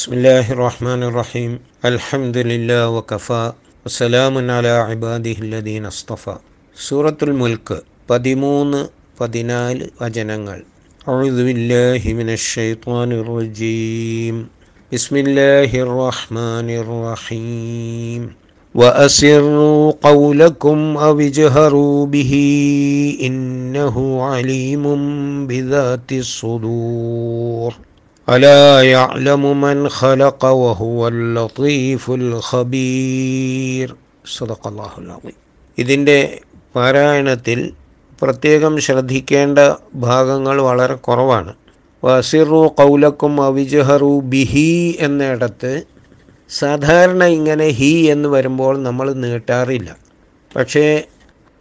بسم الله الرحمن الرحيم الحمد لله وكفى وسلام على عباده الذين اصطفى സൂറത്തുൽ മുൽക്ക് പതിമൂന്ന് പതിനാല് വചനങ്ങൾ أعوذ بالله من الشيطان الرجيم بسم الله الرحمن الرحيم وأسروا قولكم أو اجهروا به إنه عليم بذات الصدور ألا يعلم من خلق وهو اللطيف الخبير صدق الله العظيم ഇതിൻ്റെ പാരായണത്തിൽ പ്രത്യേകം ശ്രദ്ധിക്കേണ്ട ഭാഗങ്ങൾ വളരെ കുറവാണ് വസിറു കൗലക്കും അവിജഹറു ബിഹി എന്നിടത്ത് സാധാരണ ഇങ്ങനെ ഹി എന്ന് വരുമ്പോൾ നമ്മൾ നീട്ടാറില്ല പക്ഷേ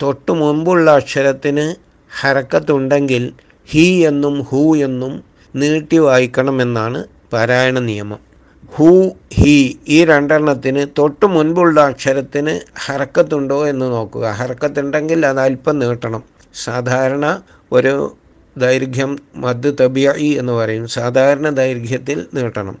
തൊട്ട് മുമ്പുള്ള അക്ഷരത്തിന് ഹരക്കത്തുണ്ടെങ്കിൽ ഹി എന്നും ഹു എന്നും നീട്ടി വായിക്കണമെന്നാണ് പാരായണ നിയമം. ഹു ഹി ഈ രണ്ടെണ്ണത്തിന് തൊട്ട് മുൻപുള്ള അക്ഷരത്തിന് ഹർക്കത്തുണ്ടോ എന്ന് നോക്കുക. ഹർക്കത്തുണ്ടെങ്കിൽ അത് അല്പം നീട്ടണം. സാധാരണ ഒരു ദൈർഘ്യം മദ് തബിയായി എന്ന് പറയും. സാധാരണ ദൈർഘ്യത്തിൽ നീട്ടണം.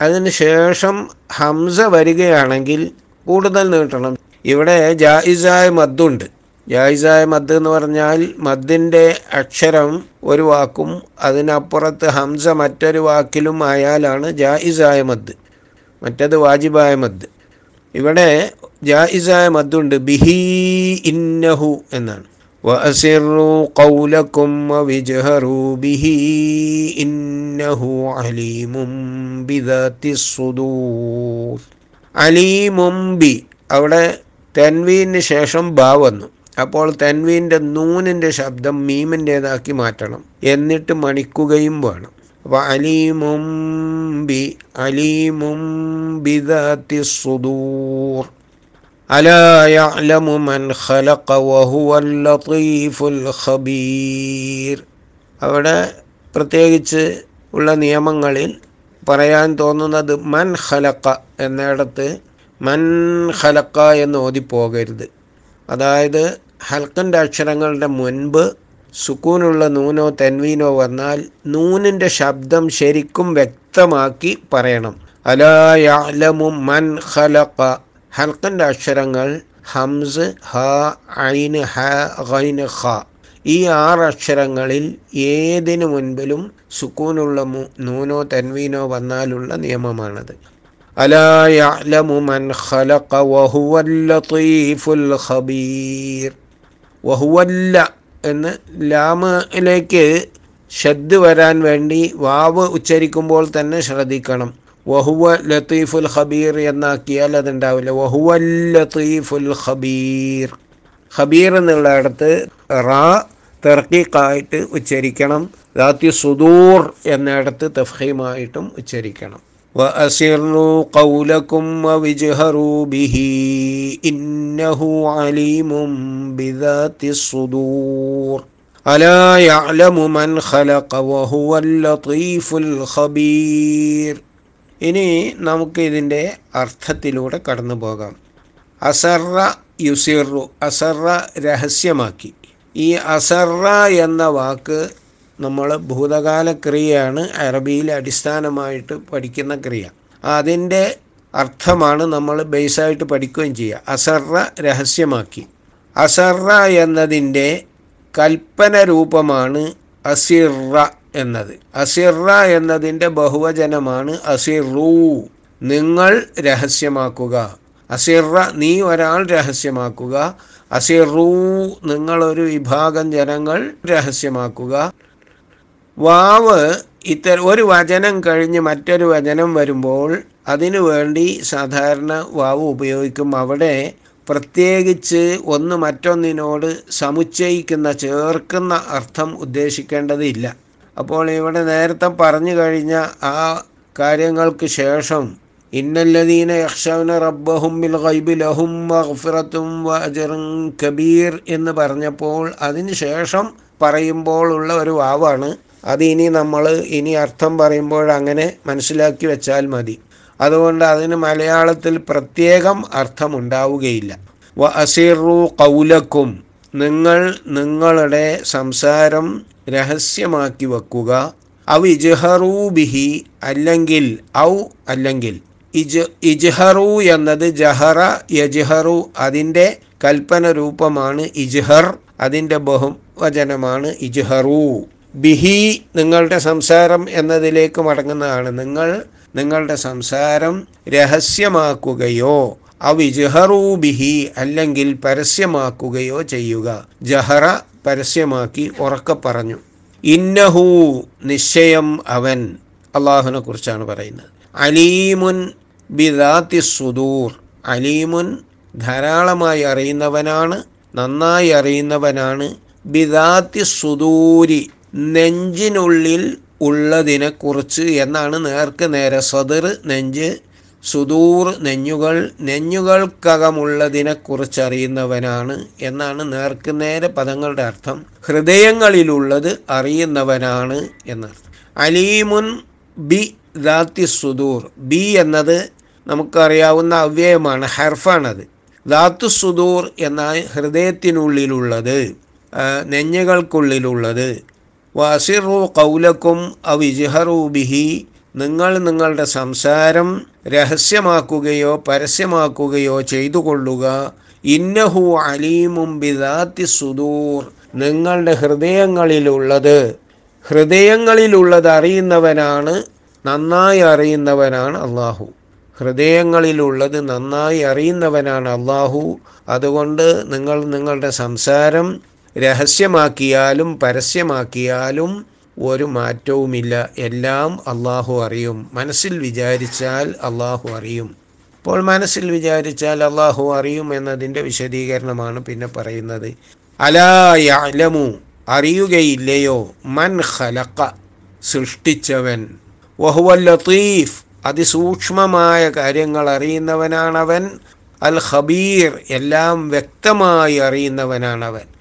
അതിന് ശേഷം ഹംസ വരികയാണെങ്കിൽ കൂടുതൽ നീട്ടണം. ഇവിടെ ജായിസായ മദ്ദുണ്ട് ജായിസായ മദ് എന്ന് പറഞ്ഞാൽ മദ്ദിൻ്റെ അക്ഷരം ഒരു വാക്കും അതിനപ്പുറത്ത് ഹംസ മറ്റൊരു വാക്കിലും ആയാലാണ് ജായിസായ മദ് മറ്റത് വാജിബായ മദ് ഇവിടെ ജായിസായ മദ്ദുണ്ട് ബിഹി ഇന്നഹു എന്നാണ് وأسروا قولكم وجهروا به إنه عليم بذات الصدور അലീമും ബി അവിടെ തെൻവീന് ശേഷം ബാ വന്നു അപ്പോൾ തെൻവീൻ്റെ നൂനിൻ്റെ ശബ്ദം മീമിൻ്റേതാക്കി മാറ്റണം എന്നിട്ട് മണിക്കുകയും വേണം അപ്പോൾ അലീമും ബി അലീമും ബിദാത്തി സുദൂർ ألا يعلم من خلق وهو اللطيف الخبير അവിടെ പ്രത്യേകിച്ച് ഉള്ള നിയമങ്ങളിൽ പറയാൻ തോന്നുന്നത് മൻ ഖലക്ക എന്നിടത്ത് മൻ ഖലക്ക എന്ന് ഓതിപ്പോകരുത് അതായത് ഹൽക്കന്റെ അക്ഷരങ്ങളുടെ മുൻപ് സുക്കൂനുള്ള നൂനോ തെൻവീനോ വന്നാൽ നൂനിന്റെ ശബ്ദം ശരിക്കും വ്യക്തമാക്കി പറയണം. അലാ യഅലമു മൻ ഹലക്ക ഹൽക്കന്റെ അക്ഷരങ്ങൾ ഹംസ് ഹ ഐന് ഹ ഹൈന് ഹ ഈ ആറ് അക്ഷരങ്ങളിൽ ഏതിനു മുൻപിലും സുക്കൂനുള്ള നൂനോ തെൻവീനോ വന്നാലുള്ള നിയമമാണത്. അലാ യഅലമു മൻ ഖലഖ വഹുവൽ ലത്തീഫുൽ ഖബീർ. വഹുവല്ല എന്ന് ലാമിലേക്ക് ഷദ് വരാൻ വേണ്ടി വാവ് ഉച്ചരിക്കുമ്പോൾ തന്നെ ശ്രദ്ധിക്കണം. വഹുവ ലത്തീഫുൽ ഖബീർ എന്നാക്കിയാൽ അതുണ്ടാവില്ല. വഹുവ ലത്തീഫുൽ ഖബീർ. ഖബീർ എന്നുള്ളിടത്ത് റാ തെർക്കിക്കായിട്ട് ഉച്ചരിക്കണം. ദാത്തി സുദൂർ എന്നിടത്ത് തഫീമായിട്ടും ഉച്ചരിക്കണം. وأسروا قولكم وجهروا به إنه عليم بذات الصدور ألا يعلم من خلق وهو اللطيف الخبير ഇനി നമുക്ക് ഇതിൻ്റെ അർത്ഥത്തിലൂടെ കടന്നു പോകാം അസറ യുസിറു അസറ രഹസ്യമാക്കി ഈ അസറ എന്ന വാക്ക് നമ്മൾ ഭൂതകാല ക്രിയയാണ് അറബിയിൽ അടിസ്ഥാനമായിട്ട് പഠിക്കുന്ന ക്രിയ. അതിന്റെ അർത്ഥമാണ് നമ്മൾ ബേസായിട്ട് പഠിക്കുകയും ചെയ്യുക. അസറ രഹസ്യമാക്കി. അസറ എന്നതിന്റെ കൽപ്പന രൂപമാണ് അസിറ എന്നത്. അസിറ എന്നതിന്റെ ബഹുവചനമാണ് അസിറു. നിങ്ങൾ രഹസ്യമാക്കുക. അസിറ നീ ഒരാൾ രഹസ്യമാക്കുക. അസിറു നിങ്ങളൊരു വിഭാഗം ജനങ്ങൾ രഹസ്യമാക്കുക. വാവ് ഇത്തര ഒരു വചനം കഴിഞ്ഞ് മറ്റൊരു വചനം വരുമ്പോൾ അതിനു വേണ്ടി സാധാരണ വാവ് ഉപയോഗിക്കും. അവിടെ പ്രത്യേകിച്ച് ഒന്ന് മറ്റൊന്നിനോട് സമുച്ചയിക്കുന്ന ചേർക്കുന്ന അർത്ഥം ഉദ്ദേശിക്കേണ്ടതില്ല. അപ്പോൾ ഇവിടെ നേരത്തെ പറഞ്ഞു കഴിഞ്ഞ ആ കാര്യങ്ങൾക്ക് ശേഷം ഇന്നല്ലദീന യക്ഷവന റബ്ബഹും ബിൽ ലഹും മഗ്ഫിറത്തും വഅജ്റുൻ കബീർ എന്ന് പറഞ്ഞപ്പോൾ അതിന് ശേഷം പറയുമ്പോൾ ഉള്ള ഒരു വാവാണ് അത് ഇനി നമ്മൾ ഇനി അർത്ഥം പറയുമ്പോൾ അങ്ങനെ മനസ്സിലാക്കി വെച്ചാൽ മതി. അതുകൊണ്ട് അതിന് മലയാളത്തിൽ പ്രത്യേകം അർത്ഥമുണ്ടാവുകയില്ല. വ അസീറു കൗലക്കും നിങ്ങൾ നിങ്ങളുടെ സംസാരം രഹസ്യമാക്കി വെക്കുക. ഔ ഇജ്ഹറൂ ബിഹി അല്ലെങ്കിൽ ഔ അല്ലെങ്കിൽ. ഇജ് ഇജ്ഹറു എന്നത് ജഹറ യജ്ഹറു അതിന്റെ കൽപ്പന രൂപമാണ് ഇജ്ഹർ അതിന്റെ ബഹുവചനമാണ് ഇജ്ഹറു. ബിഹി നിങ്ങളുടെ സംസാരം എന്നതിലേക്ക് മടങ്ങുന്നതാണ്. നിങ്ങൾ നിങ്ങളുടെ സംസാരം രഹസ്യമാക്കുകയോ അവ ഇജ്ഹറു ബിഹി അല്ലെങ്കിൽ പരസ്യമാക്കുകയോ ചെയ്യുക. ജഹറ പരസ്യമാക്കി ഉറക്കെ പറഞ്ഞു. ഇന്നഹു നിശ്ചയം അവൻ അള്ളാഹുവിനെ കുറിച്ചാണ് പറയുന്നത്. അലീമുൻ ബിദാത്തി സുദൂർ അലീമുൻ ധാരാളമായി അറിയുന്നവനാണ് നന്നായി അറിയുന്നവനാണ്. ബിദാത്തി സുദൂരി നെഞ്ചിനുള്ളിൽ ഉള്ളതിനെക്കുറിച്ച് എന്നാണ് നേർക്ക് നേരെ. സദർ നെഞ്ച് സുദൂർ നെഞ്ഞുകൾ നെഞ്ഞുകൾക്കകമുള്ളതിനെക്കുറിച്ച് അറിയുന്നവനാണ് എന്നാണ് നേർക്ക് നേരെ പദങ്ങളുടെ അർത്ഥം. ഹൃദയങ്ങളിലുള്ളത് അറിയുന്നവനാണ് എന്നർത്ഥം. അലീമുൻ ബി ദാത്തി സുദൂർ. ബി എന്നത് നമുക്കറിയാവുന്ന അവ്യയമാണ് ഹർഫാണത്. ദാത്തു സുദൂർ എന്ന ഹൃദയത്തിനുള്ളിലുള്ളത് നെഞ്ഞുകൾക്കുള്ളിലുള്ളത്. വസിറു കൗലക്കും അവിജ്ഹറു ബിഹി. നിങ്ങൾ നിങ്ങളുടെ സംസാരം രഹസ്യമാക്കുകയോ പരസ്യമാക്കുകയോ ചെയ്തു കൊള്ളുക ഇന്നഹു അലീമും ബിദാത്തി സുദൂർ. നിങ്ങളുടെ ഹൃദയങ്ങളിലുള്ളത് ഹൃദയങ്ങളിലുള്ളത് അറിയുന്നവനാണ് നന്നായി അറിയുന്നവനാണ് അള്ളാഹു ഹൃദയങ്ങളിലുള്ളത് നന്നായി അറിയുന്നവനാണ് അള്ളാഹു അതുകൊണ്ട് നിങ്ങൾ നിങ്ങളുടെ സംസാരം രഹസ്യമാക്കിയാലും പരസ്യമാക്കിയാലും ഒരു മാറ്റവുമില്ല. എല്ലാം അള്ളാഹു അറിയും. മനസ്സിൽ വിചാരിച്ചാൽ അള്ളാഹു അറിയും. അപ്പോൾ മനസ്സിൽ വിചാരിച്ചാൽ അള്ളാഹു അറിയും എന്നതിന്റെ വിശദീകരണമാണ് പിന്നെ പറയുന്നത്. അലായലമു അറിയുകയില്ലയോ? മൻ ഖലക്ക സൃഷ്ടിച്ചവൻ. വഹുവൽ ലത്തീഫ് അതിസൂക്ഷ്മമായ കാര്യങ്ങൾ അറിയുന്നവനാണവൻ. അൽ ഖബീർ എല്ലാം വ്യക്തമായി അറിയുന്നവനാണവൻ.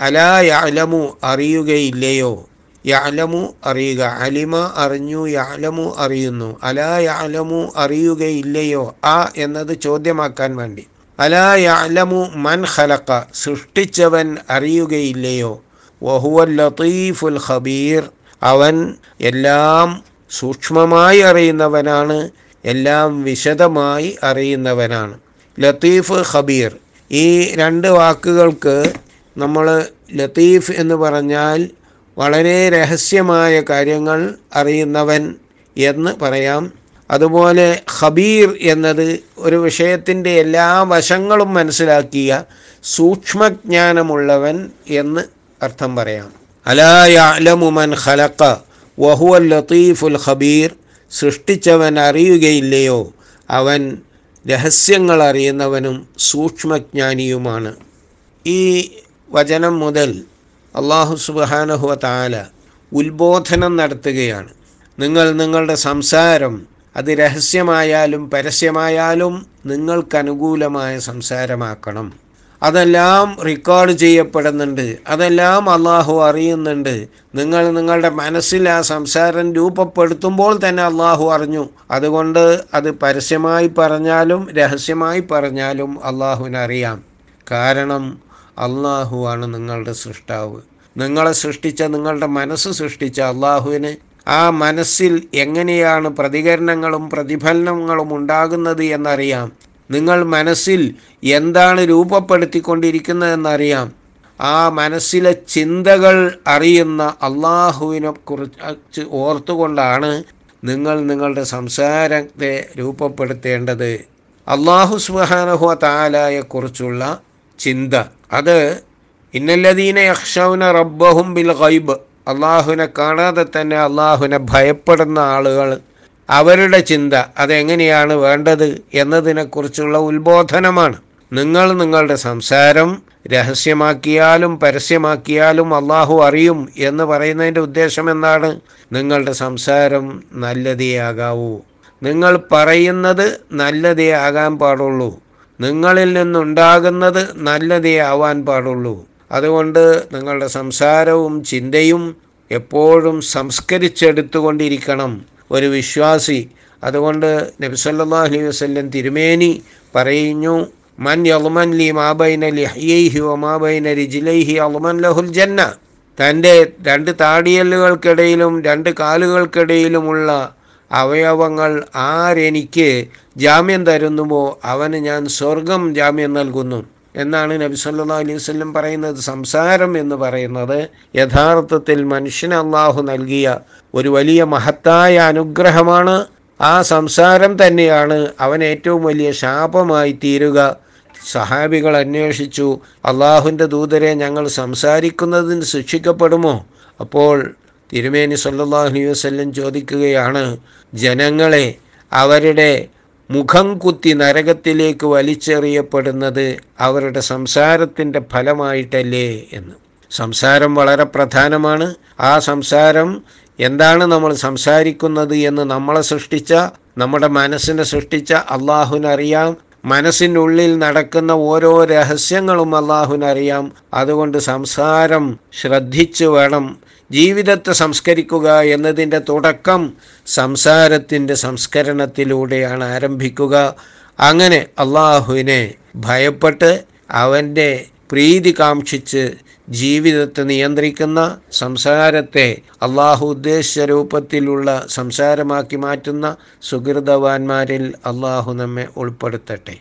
അലാ യാലമു അറിയുകയില്ലയോ? യാലമു അറിയുക. അലിമ അറിഞ്ഞു യാലമു അറിയുന്നു. അലാ യാലമു അറിയുകയില്ലയോ? ആ എന്നത് ചോദ്യമാക്കാൻ വേണ്ടി. അലാ യാലമു മൻ ഖലഖ. സൃഷ്ടിച്ചവൻ അറിയുകയില്ലയോ? വഹുവൽ ലത്തീഫുൽ ഖബീർ. അവൻ എല്ലാം സൂക്ഷ്മമായി അറിയുന്നവനാണ്. എല്ലാം വിശദമായി അറിയുന്നവനാണ്. ലത്തീഫ് ഖബീർ. ഈ രണ്ട് വാക്കുകൾക്ക് നമ്മൾ ലത്തീഫ് എന്ന് പറഞ്ഞാൽ വളരെ രഹസ്യമായ കാര്യങ്ങൾ അറിയുന്നവൻ എന്ന് പറയാം. അതുപോലെ ഖബീർ എന്നത് ഒരു വിഷയത്തിന്റെ എല്ലാ വശങ്ങളും മനസ്സിലാക്കിയ സൂക്ഷ്മജ്ഞാനമുള്ളവൻ എന്ന് അർത്ഥം പറയാം. അലായാലമുമൻ ഖലക്ക വഹുവൽ ലത്തീഫുൽ ഖബീർ. സൃഷ്ടിച്ചവൻ അറിയുകയില്ലയോ? അവൻ രഹസ്യങ്ങൾ അറിയുന്നവനും സൂക്ഷ്മജ്ഞാനിയുമാണ്. ഈ വചനം മുതൽ അള്ളാഹു സുബാനഹുവ താല ഉത്ബോധനം നടത്തുകയാണ്. നിങ്ങൾ നിങ്ങളുടെ സംസാരം അത് രഹസ്യമായാലും പരസ്യമായാലും നിങ്ങൾക്കനുകൂലമായ സംസാരമാക്കണം. അതെല്ലാം റെക്കോർഡ് ചെയ്യപ്പെടുന്നുണ്ട്. അതെല്ലാം അള്ളാഹു അറിയുന്നുണ്ട്. നിങ്ങൾ നിങ്ങളുടെ മനസ്സിൽ ആ സംസാരം രൂപപ്പെടുത്തുമ്പോൾ തന്നെ അള്ളാഹു അറിഞ്ഞു. അതുകൊണ്ട് അത് പരസ്യമായി പറഞ്ഞാലും രഹസ്യമായി പറഞ്ഞാലും അള്ളാഹുവിനറിയാം കാരണം അള്ളാഹുവാണ് നിങ്ങളുടെ സൃഷ്ടാവ്. നിങ്ങളെ സൃഷ്ടിച്ച നിങ്ങളുടെ മനസ്സ് സൃഷ്ടിച്ച അള്ളാഹുവിന്. ആ മനസ്സിൽ എങ്ങനെയാണ് പ്രതികരണങ്ങളും പ്രതിഫലനങ്ങളും ഉണ്ടാകുന്നത് എന്നറിയാം. നിങ്ങൾ മനസ്സിൽ എന്താണ് രൂപപ്പെടുത്തിക്കൊണ്ടിരിക്കുന്നതെന്നറിയാം. ആ മനസ്സിലെ ചിന്തകൾ അറിയുന്ന അള്ളാഹുവിനെ കുറിച്ച് ഓർത്തുകൊണ്ടാണ് നിങ്ങൾ നിങ്ങളുടെ സംസാരത്തെ രൂപപ്പെടുത്തേണ്ടത്. അള്ളാഹു സുബാനഹു താലായെക്കുറിച്ചുള്ള ചിന്ത. അത് ഇന്നല്ലദീന യക്ഷൗന റബ്ബഹും ബിൽ ഗൈബ്. അള്ളാഹുവിനെ കാണാതെ തന്നെ അള്ളാഹുവിനെ ഭയപ്പെടുന്ന ആളുകൾ അവരുടെ ചിന്ത അതെങ്ങനെയാണ് വേണ്ടത് എന്നതിനെക്കുറിച്ചുള്ള ഉത്ബോധനമാണ്. നിങ്ങൾ നിങ്ങളുടെ സംസാരം രഹസ്യമാക്കിയാലും പരസ്യമാക്കിയാലും അള്ളാഹു അറിയും എന്ന് പറയുന്നതിന്റെ ഉദ്ദേശം എന്താണ്? നിങ്ങളുടെ സംസാരം നല്ലതേ ആകാവൂ. നിങ്ങൾ പറയുന്നത് നല്ലതേ ആകാൻ പാടുള്ളൂ. നിങ്ങളിൽ നിന്നുണ്ടാകുന്നത് നല്ലതേ ആവാൻ പാടുള്ളൂ. അതുകൊണ്ട് നിങ്ങളുടെ സംസാരവും ചിന്തയും എപ്പോഴും സംസ്കരിച്ചെടുത്തുകൊണ്ടിരിക്കണം. ഒരു വിശ്വാസി അതുകൊണ്ട് നബിസല്ലാ അലൈഹി വസ്ല്ലം തിരുമേനി പറയുന്നു മൻ യൽമൻ ലി മാബൈന ലിഹ്യൈഹി ലി ജിലൈഹി അൽമൻ ലഹുൽ ജന്ന. തന്റെ രണ്ട് താടിയല്ലുകൾക്കിടയിലും രണ്ട് കാലുകൾക്കിടയിലുമുള്ള അവയവങ്ങൾ ആരെനിക്ക് ജാമ്യം തരുന്നുവോ അവന് ഞാൻ സ്വർഗം ജാമ്യം നൽകുന്നു. എന്നാണ് നബി സല്ലാ അലൈഹി പറയുന്നത്. സംസാരം എന്ന് പറയുന്നത് യഥാർത്ഥത്തിൽ മനുഷ്യന് അള്ളാഹു നൽകിയ ഒരു വലിയ മഹത്തായ അനുഗ്രഹമാണ്. ആ സംസാരം തന്നെയാണ് അവൻ ഏറ്റവും വലിയ ശാപമായി തീരുക. സഹാബികൾ അന്വേഷിച്ചു അള്ളാഹുവിന്റെ ദൂതരെ ഞങ്ങൾ സംസാരിക്കുന്നതിന് ശിക്ഷിക്കപ്പെടുമോ? അപ്പോൾ തിരുമേനി സല്ലാഹു അലൈഹി വസ്ല്ലം ചോദിക്കുകയാണ് ജനങ്ങളെ അവരുടെ മുഖം കുത്തി നരകത്തിലേക്ക് വലിച്ചെറിയപ്പെടുന്നത് അവരുടെ സംസാരത്തിന്റെ ഫലമായിട്ടല്ലേ എന്ന്. സംസാരം വളരെ പ്രധാനമാണ്. ആ സംസാരം എന്താണ് നമ്മൾ സംസാരിക്കുന്നത് എന്ന് നമ്മളെ സൃഷ്ടിച്ച നമ്മുടെ മനസ്സിനെ സൃഷ്ടിച്ച അള്ളാഹുവിനറിയാം മനസ്സിനുള്ളിൽ നടക്കുന്ന ഓരോ രഹസ്യങ്ങളും അള്ളാഹുവിനറിയാം അതുകൊണ്ട് സംസാരം ശ്രദ്ധിച്ചു വേണം ജീവിതത്തെ സംസ്കരിക്കുക എന്നതിന്റെ തുടക്കം സംസാരത്തിന്റെ സംസ്കരണത്തിലൂടെയാണ് ആരംഭിക്കുക. അങ്ങനെ അള്ളാഹുവിനെ ഭയപ്പെട്ട് അവന്റെ പ്രീതി കാക്ഷിച്ച് ജീവിതത്തെ നിയന്ത്രിക്കുന്ന സംസാരത്തെ അള്ളാഹു ഉദ്ദേശിച്ച രൂപത്തിലുള്ള സംസാരമാക്കി മാറ്റുന്ന സുഹൃതവാന്മാരിൽ അള്ളാഹു നമ്മെ ഉൾപ്പെടുത്തട്ടെ.